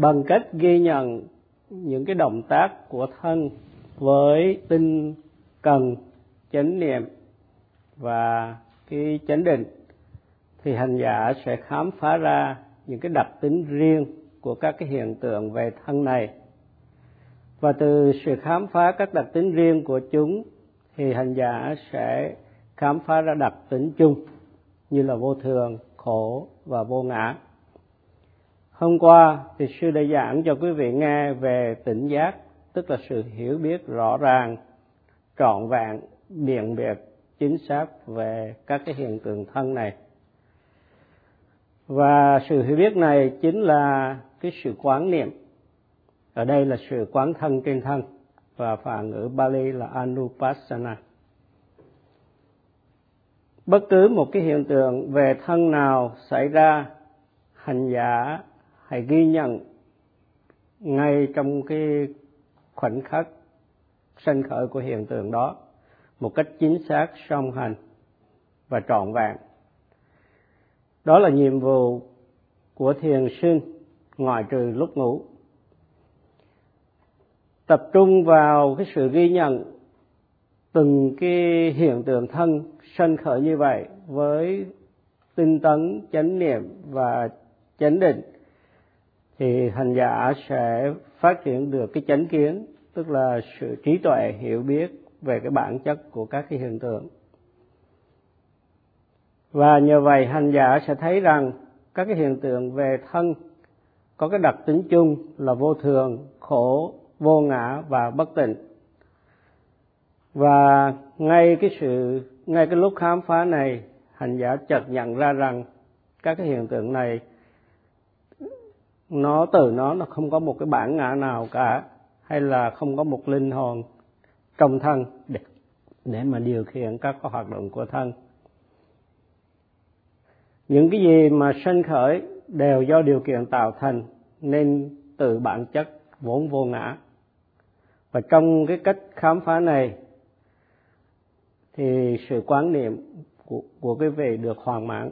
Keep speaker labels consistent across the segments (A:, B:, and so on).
A: bằng cách ghi nhận những cái động tác của thân với tinh cần, chánh niệm và cái chánh định, thì hành giả sẽ khám phá ra những cái đặc tính riêng của các cái hiện tượng về thân này. Và từ sự khám phá các đặc tính riêng của chúng, thì hành giả sẽ khám phá ra đặc tính chung như là vô thường, khổ và vô ngã hôm qua thì sư đã giảng cho quý vị nghe về tỉnh giác, tức là sự hiểu biết rõ ràng, trọn vẹn biện biệt, chính xác về các cái hiện tượng thân này. Và sự hiểu biết này chính là cái sự quán niệm. Ở đây là sự quán thân trên thân và phản ngữ Bali là Anupassana. Bất cứ một cái hiện tượng về thân nào xảy ra, hành giả hãy ghi nhận ngay trong cái khoảnh khắc sanh khởi của hiện tượng đó một cách chính xác, song hành và trọn vẹn. Đó là nhiệm vụ của thiền sinh ngoại trừ lúc ngủ. Tập trung vào cái sự ghi nhận từng cái hiện tượng thân sanh khởi như vậy với tinh tấn, chánh niệm và chánh định thì hành giả sẽ phát triển được cái chánh kiến, tức là sự trí tuệ, hiểu biết về cái bản chất của các cái hiện tượng. Và nhờ vậy hành giả sẽ thấy rằng các cái hiện tượng về thân có cái đặc tính chung là vô thường, khổ, vô ngã và bất tịnh. Và ngay cái sự, ngay cái lúc khám phá này, hành giả chợt nhận ra rằng các cái hiện tượng này nó từ nó nó không có một cái bản ngã nào cả hay là không có một linh hồn trong thân để, để mà điều khiển các cái hoạt động của thân. Những cái gì mà sanh khởi đều do điều kiện tạo thành nên từ bản chất vốn vô ngã. Và trong cái cách khám phá này thì sự quán niệm của, của quý vị được hoàn mãn.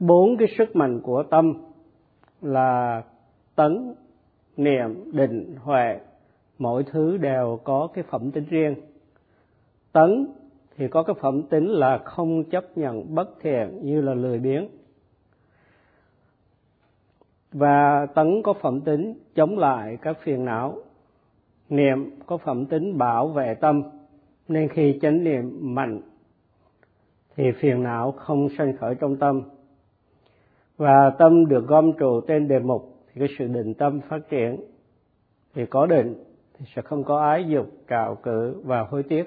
A: Bốn cái sức mạnh của tâm là tấn, niệm, định, huệ. Mỗi thứ đều có cái phẩm tính riêng. Tấn thì có cái phẩm tính là không chấp nhận bất thiện như là lười biếng. Và tấn có phẩm tính chống lại các phiền não. Niệm có phẩm tính bảo vệ tâm. Nên khi chánh niệm mạnh, thì phiền não không sanh khởi trong tâm và tâm được gom trụ trên đề mục thì cái sự định tâm phát triển thì có định thì sẽ không có ái dục cạo cử và hối tiếc.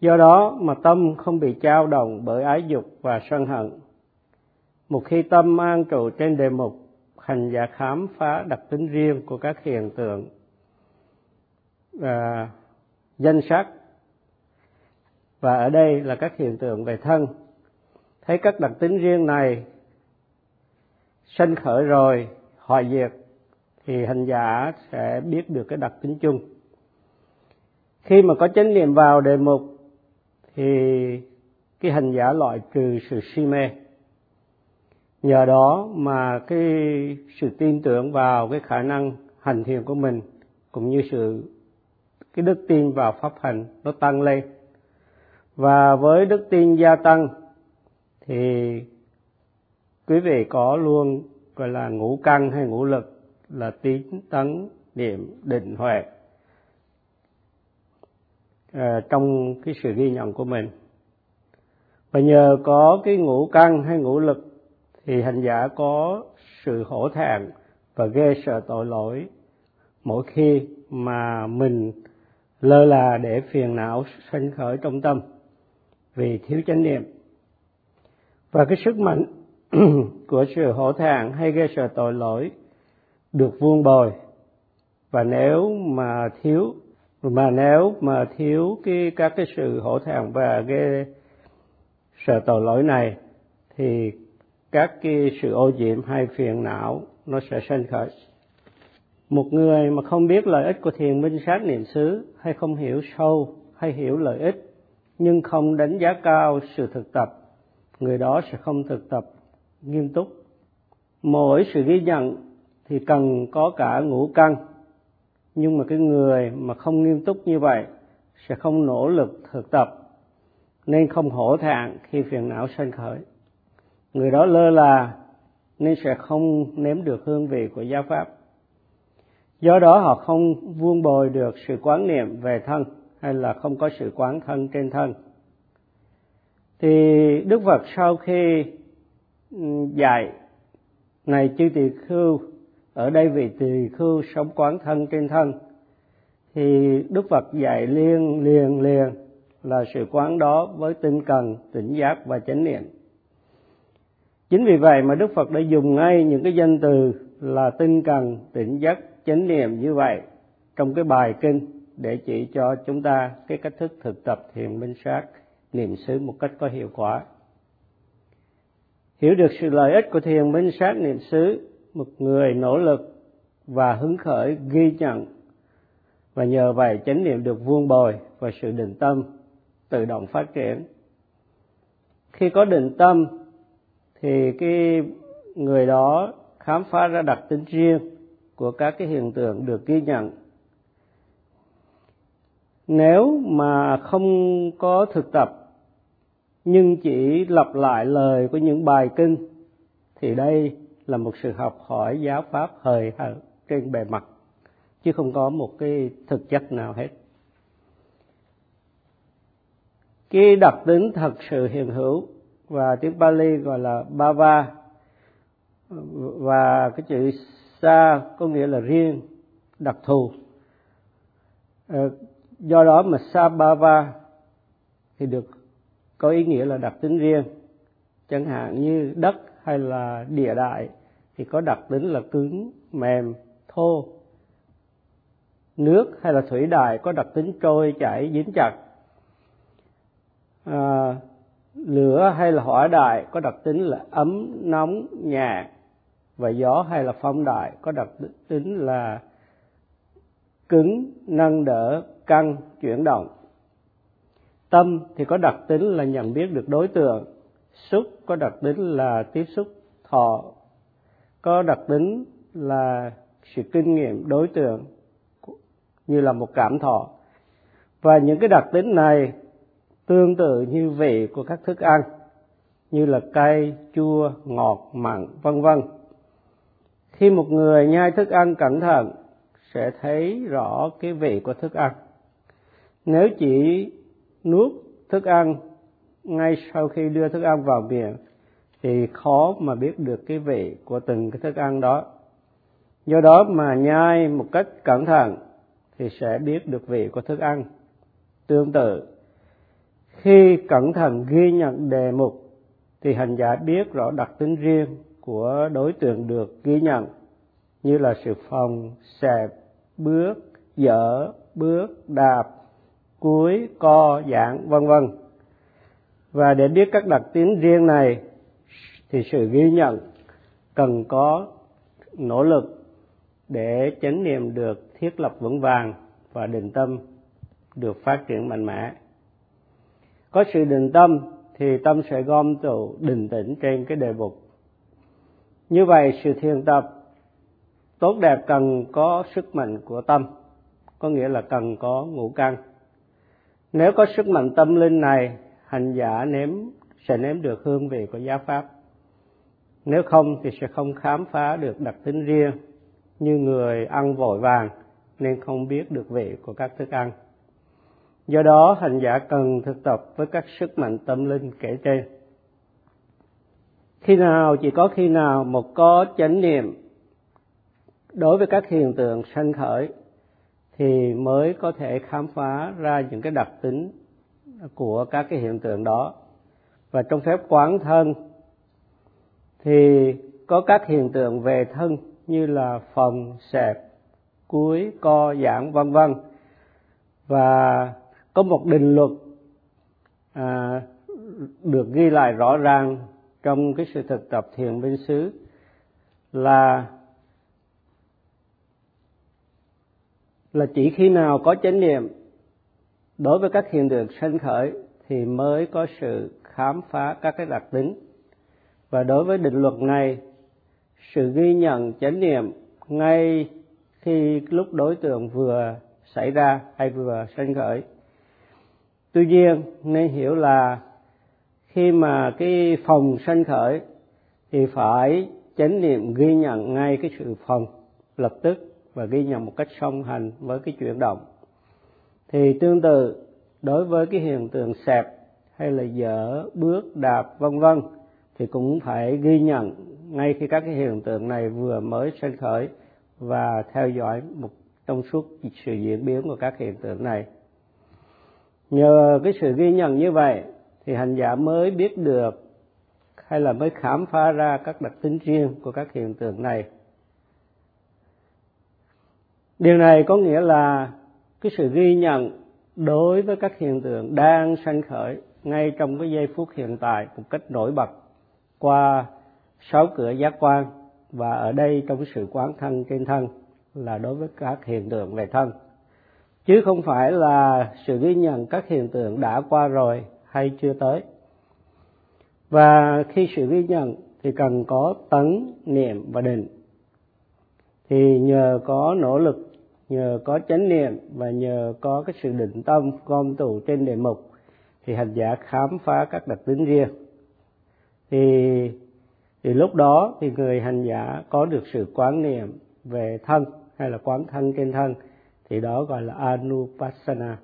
A: Do đó mà tâm không bị trao động bởi ái dục và sân hận. Một khi tâm an trụ trên đề mục hành giả khám phá đặc tính riêng của các hiện tượng à, danh sắc. Và ở đây là các hiện tượng về thân. Thấy các đặc tính riêng này sanh khởi rồi hoại diệt, thì hành giả sẽ biết được cái đặc tính chung. Khi mà có chánh niệm vào đề mục, thì cái hành giả loại trừ sự si mê. Nhờ đó mà cái sự tin tưởng vào cái khả năng hành thiền của mình, cũng như sự, cái đức tin vào pháp hành, nó tăng lên. Và với đức tin gia tăng, thì quý vị có luôn gọi là ngũ căn hay ngũ lực là tín tấn niệm định huệ. À, trong cái sự ghi nhận của mình. Và nhờ có cái ngũ căn hay ngũ lực thì hành giả có sự hổ thẹn và ghê sợ tội lỗi mỗi khi mà mình lơ là để phiền não sanh khởi trong tâm vì thiếu chánh niệm. Và cái sức mạnh của sự hổ thẹn hay gây sợ tội lỗi được vuông bồi. Và nếu mà thiếu, mà nếu mà thiếu cái, các cái sự hổ thẹn và gây sợ tội lỗi này, thì các cái sự ô nhiễm hay phiền não nó sẽ sinh khởi. Một người mà không biết lợi ích của thiền minh sát niệm xứ hay không hiểu sâu hay hiểu lợi ích nhưng không đánh giá cao sự thực tập, người đó sẽ không thực tập nghiêm túc. Mỗi sự ghi nhận thì cần có cả ngũ căn. Nhưng mà cái người mà không nghiêm túc như vậy sẽ không nỗ lực thực tập, nên không hổ thẹn khi phiền não sanh khởi. Người đó lơ là, nên sẽ không nếm được hương vị của giáo pháp. Do đó họ không vuông bồi được sự quán niệm về thân hay là không có sự quán thân trên thân. Thì đức phật sau khi dạy này chư tỳ khưu, ở đây vị tỳ khưu sống quán thân trên thân, thì đức phật dạy liên, liền liền là sự quán đó với tinh cần, tỉnh giác và chánh niệm. Chính vì vậy mà đức phật đã dùng ngay những cái danh từ là tinh cần, tỉnh giác, chánh niệm như vậy trong cái bài kinh để chỉ cho chúng ta cái cách thức thực tập thiền minh sát niệm xứ một cách có hiệu quả hiểu được sự lợi ích của thiền minh sát niệm xứ, một người nỗ lực và hứng khởi ghi nhận. Và nhờ vậy chánh niệm được vuông bồi và sự định tâm tự động phát triển. Khi có định tâm, thì cái người đó khám phá ra đặc tính riêng của các cái hiện tượng được ghi nhận. Nếu mà không có thực tập nhưng chỉ lặp lại lời của những bài kinh, thì đây là một sự học hỏi giáo pháp hời hợt trên bề mặt, chứ không có một cái thực chất nào hết. Cái đặc tính thật sự hiện hữu, và tiếng Pali gọi là bava và cái chữ sa có nghĩa là riêng, đặc thù. Ờ, do đó mà sa bava thì được có ý nghĩa là đặc tính riêng. Chẳng hạn như đất hay là địa đại thì có đặc tính là cứng mềm thô. Nước hay là thủy đại có đặc tính trôi chảy dính chặt. À, lửa hay là hỏa đại có đặc tính là ấm nóng nhạt. Và gió hay là phong đại có đặc tính là cứng nâng đỡ căng chuyển động tâm thì có đặc tính là nhận biết được đối tượng. Xúc có đặc tính là tiếp xúc, thọ. Có đặc tính là sự kinh nghiệm đối tượng, như là một cảm thọ. Và những cái đặc tính này tương tự như vị của các thức ăn, như là cay, chua, ngọt, mặn, vân vân. Khi một người nhai thức ăn cẩn thận, sẽ thấy rõ cái vị của thức ăn. Nếu chỉ nuốt thức ăn. Ngay sau khi đưa thức ăn vào miệng, thì khó mà biết được cái vị của từng cái thức ăn đó. Do đó mà nhai một cách cẩn thận thì sẽ biết được vị của thức ăn. Tương tự, khi cẩn thận ghi nhận đề mục thì hành giả biết rõ đặc tính riêng của đối tượng được ghi nhận, như là sự phòng, xẹp, bước, dở, bước, đạp cuối, co, giãn, vân vân. Và để biết các đặc tính riêng này, thì sự ghi nhận cần có nỗ lực để chánh niệm được thiết lập vững vàng và định tâm được phát triển mạnh mẽ. Có sự định tâm thì tâm sẽ gom tụ định tĩnh trên cái đề mục như vậy, sự thiền tập tốt đẹp cần có sức mạnh của tâm, có nghĩa là cần có ngũ căn nếu có sức mạnh tâm linh này, hành giả nếm, sẽ nếm được hương vị của giáo pháp. Nếu không thì sẽ không khám phá được đặc tính riêng như người ăn vội vàng nên không biết được vị của các thức ăn. Do đó, hành giả cần thực tập với các sức mạnh tâm linh kể trên. Khi nào, chỉ có khi nào một có chánh niệm đối với các hiện tượng sanh khởi thì mới có thể khám phá ra những cái đặc tính của các cái hiện tượng đó. Và trong phép quán thân thì có các hiện tượng về thân như là phòng sẹp cuối co giãn vân vân. Và có một định luật à, được ghi lại rõ ràng trong cái sự thực tập thiền minh xứ là là chỉ khi nào có chánh niệm, đối với các hiện tượng sanh khởi thì mới có sự khám phá các cái đặc tính. Và đối với định luật này, sự ghi nhận chánh niệm ngay khi lúc đối tượng vừa xảy ra hay vừa sanh khởi. Tuy nhiên, nên hiểu là khi mà cái phòng sanh khởi thì phải chánh niệm ghi nhận ngay cái sự phòng lập tức và ghi nhận một cách song hành với cái chuyển động. Thì tương tự, đối với cái hiện tượng sẹp hay là dở, bước, đạp, vân vân, thì cũng phải ghi nhận ngay khi các cái hiện tượng này vừa mới sinh khởi và theo dõi một trong suốt sự diễn biến của các hiện tượng này. Nhờ cái sự ghi nhận như vậy, thì hành giả mới biết được hay là mới khám phá ra các đặc tính riêng của các hiện tượng này điều này có nghĩa là cái sự ghi nhận đối với các hiện tượng đang sanh khởi ngay trong cái giây phút hiện tại một cách nổi bật qua sáu cửa giác quan và ở đây trong sự quán thân trên thân là đối với các hiện tượng về thân. Chứ không phải là sự ghi nhận các hiện tượng đã qua rồi hay chưa tới. Và khi sự ghi nhận thì cần có tấn niệm và định thì nhờ có nỗ lực, nhờ có chánh niệm và nhờ có cái sự định tâm gom tụ trên đề mục thì hành giả khám phá các đặc tính riêng. Thì thì lúc đó thì người hành giả có được sự quán niệm về thân hay là quán thân trên thân, thì đó gọi là anupassana.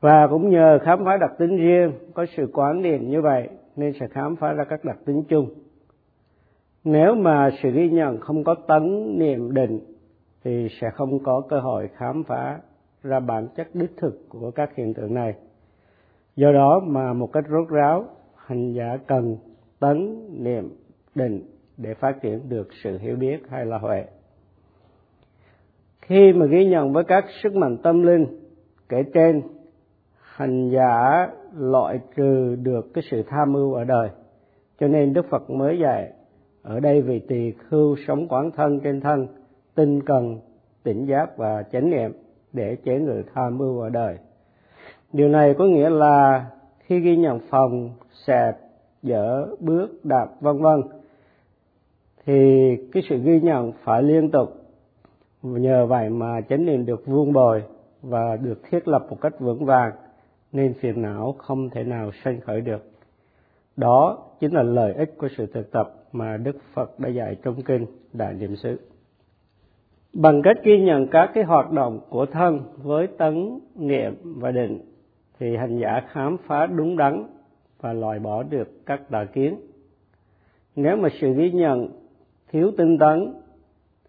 A: Và cũng nhờ khám phá đặc tính riêng, có sự quán niệm như vậy, nên sẽ khám phá ra các đặc tính chung nếu mà sự ghi nhận không có tấn niệm định, thì sẽ không có cơ hội khám phá ra bản chất đích thực của các hiện tượng này. Do đó mà một cách rốt ráo, hành giả cần tấn niệm định để phát triển được sự hiểu biết hay là huệ. Khi mà ghi nhận với các sức mạnh tâm linh kể trên, hành giả loại trừ được cái sự tham mưu ở đời. Cho nên đức phật mới dạy ở đây vì tỳ khưu sống quán thân trên thân, tinh cần, tỉnh giác và chánh niệm để chế ngự tham mưu ở đời. Điều này có nghĩa là khi ghi nhận phòng xẹp dở, bước, đạp, vân vân, thì cái sự ghi nhận phải liên tục. Nhờ vậy mà chánh niệm được vuông bồi và được thiết lập một cách vững vàng, nên phiền não không thể nào sanh khởi được đó chính là lợi ích của sự thực tập mà đức phật đã dạy trong kinh đại niệm xứ. Bằng cách ghi nhận các cái hoạt động của thân với tấn, niệm và định, thì hành giả khám phá đúng đắn và loại bỏ được các tà kiến. Nếu mà sự ghi nhận thiếu tinh tấn,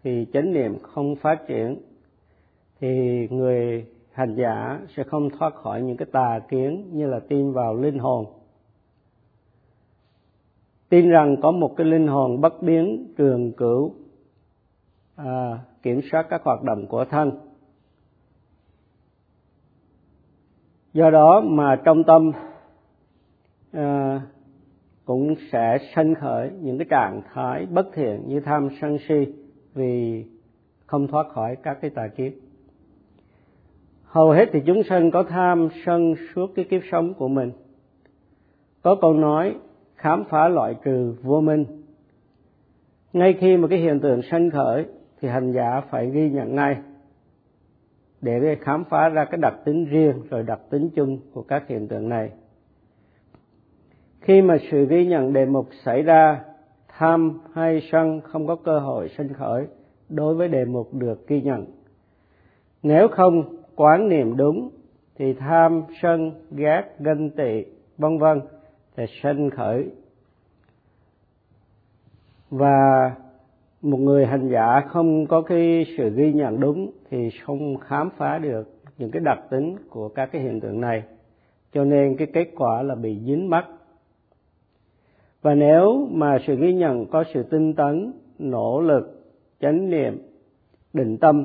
A: thì chánh niệm không phát triển, thì người hành giả sẽ không thoát khỏi những cái tà kiến như là tin vào linh hồn tin rằng có một cái linh hồn bất biến trường cửu à, kiểm soát các hoạt động của thân. Do đó mà trong tâm à, cũng sẽ sanh khởi những cái trạng thái bất thiện như tham sân si vì không thoát khỏi các cái tà kiếp. Hầu hết thì chúng sanh có tham sân suốt cái kiếp sống của mình. Có câu nói khám phá loại trừ vô minh. Ngay khi mà cái hiện tượng sanh khởi thì hành giả phải ghi nhận ngay để khám phá ra cái đặc tính riêng rồi đặc tính chung của các hiện tượng này. Khi mà sự ghi nhận đề mục xảy ra, tham hay sân không có cơ hội sinh khởi đối với đề mục được ghi nhận. Nếu không quán niệm đúng thì tham, sân ghét ganh tị, vân vân để sinh khởi. Và một người hành giả không có cái sự ghi nhận đúng thì không khám phá được những cái đặc tính của các cái hiện tượng này. Cho nên cái kết quả là bị dính mắc và nếu mà sự ghi nhận có sự tinh tấn, nỗ lực, chánh niệm, định tâm,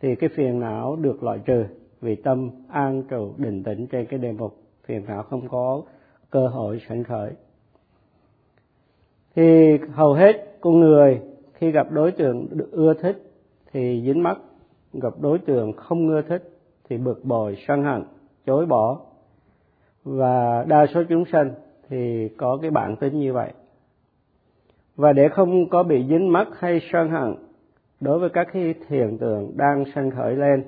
A: thì cái phiền não được loại trừ vì tâm an trụ, định tĩnh trên cái đề mục phiền não không có cơ hội sanh khởi. Thì hầu hết con người khi gặp đối tượng ưa thích thì dính mắc, gặp đối tượng không ưa thích thì bực bội, sân hận, chối bỏ. Và đa số chúng sanh thì có cái bản tính như vậy. Và để không có bị dính mắc hay sân hận đối với các cái hiện tượng đang sanh khởi lên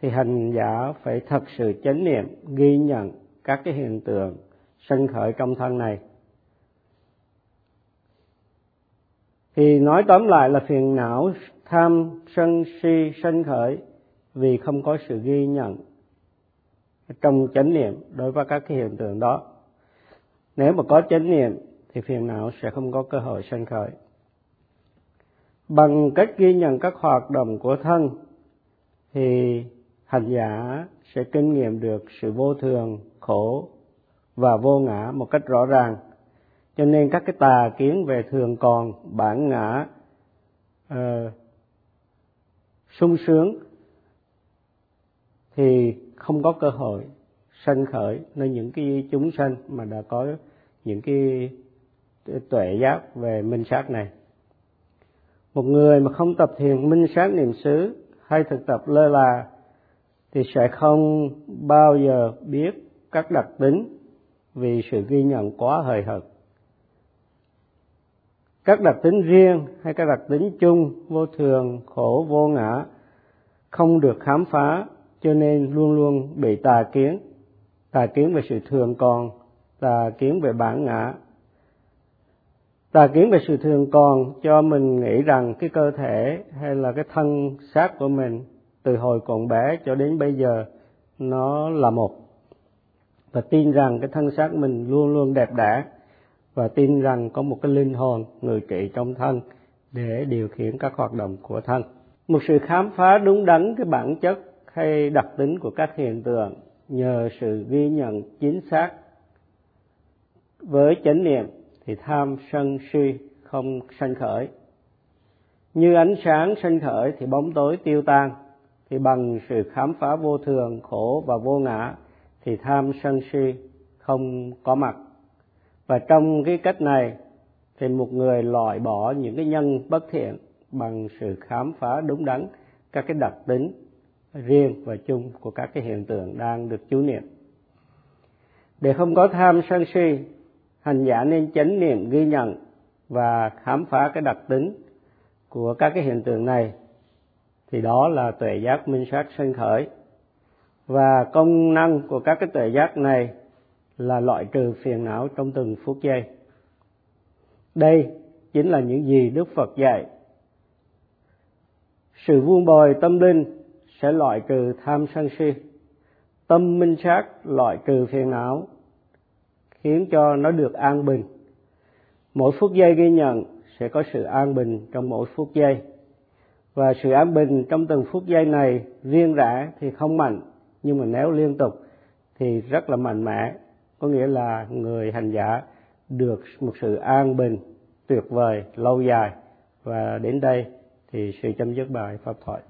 A: thì hành giả phải thật sự chánh niệm ghi nhận các cái hiện tượng sanh khởi trong thân này. Thì nói tóm lại là phiền não, tham, sân, si sanh khởi vì không có sự ghi nhận trong chánh niệm đối với các cái hiện tượng đó. Nếu mà có chánh niệm thì phiền não sẽ không có cơ hội sanh khởi. Bằng cách ghi nhận các hoạt động của thân thì hành giả sẽ kinh nghiệm được sự vô thường, khổ và vô ngã một cách rõ ràng. Cho nên các cái tà kiến về thường còn bản ngã uh, sung sướng thì không có cơ hội sanh khởi nơi những cái chúng sanh mà đã có những cái tuệ giác về minh sát này. Một người mà không tập thiền minh sát niệm xứ hay thực tập lơ là thì sẽ không bao giờ biết các đặc tính vì sự ghi nhận quá hời hợt. Các đặc tính riêng hay các đặc tính chung vô thường, khổ, vô ngã không được khám phá, cho nên luôn luôn bị tà kiến. Tà kiến về sự thường còn, tà kiến về bản ngã. Tà kiến về sự thường còn cho mình nghĩ rằng cái cơ thể hay là cái thân xác của mình từ hồi còn bé cho đến bây giờ nó là một và tin rằng cái thân xác mình luôn luôn đẹp đẽ và tin rằng có một cái linh hồn người trị trong thân để điều khiển các hoạt động của thân. Một sự khám phá đúng đắn cái bản chất hay đặc tính của các hiện tượng nhờ sự ghi nhận chính xác với chánh niệm thì tham sân si không sanh khởi. Như ánh sáng sanh khởi thì bóng tối tiêu tan thì bằng sự khám phá vô thường, khổ và vô ngã thì tham sân si không có mặt. Và trong cái cách này thì một người loại bỏ những cái nhân bất thiện bằng sự khám phá đúng đắn các cái đặc tính riêng và chung của các cái hiện tượng đang được chú niệm. Để không có tham sân si, hành giả nên chánh niệm ghi nhận và khám phá cái đặc tính của các cái hiện tượng này. Thì đó là tuệ giác minh sát sân khởi và công năng của các cái tuệ giác này là loại trừ phiền não trong từng phút giây. Đây chính là những gì đức phật dạy. Sự vuông bồi tâm linh sẽ loại trừ tham sân si. Tâm minh sát loại trừ phiền não, khiến cho nó được an bình. Mỗi phút giây ghi nhận sẽ có sự an bình trong mỗi phút giây. Và sự an bình trong từng phút giây này, riêng rẽ thì không mạnh nhưng mà nếu liên tục thì rất là mạnh mẽ. Có nghĩa là người hành giả được một sự an bình, tuyệt vời, lâu dài. Và đến đây thì sự chấm dứt bài pháp thoại.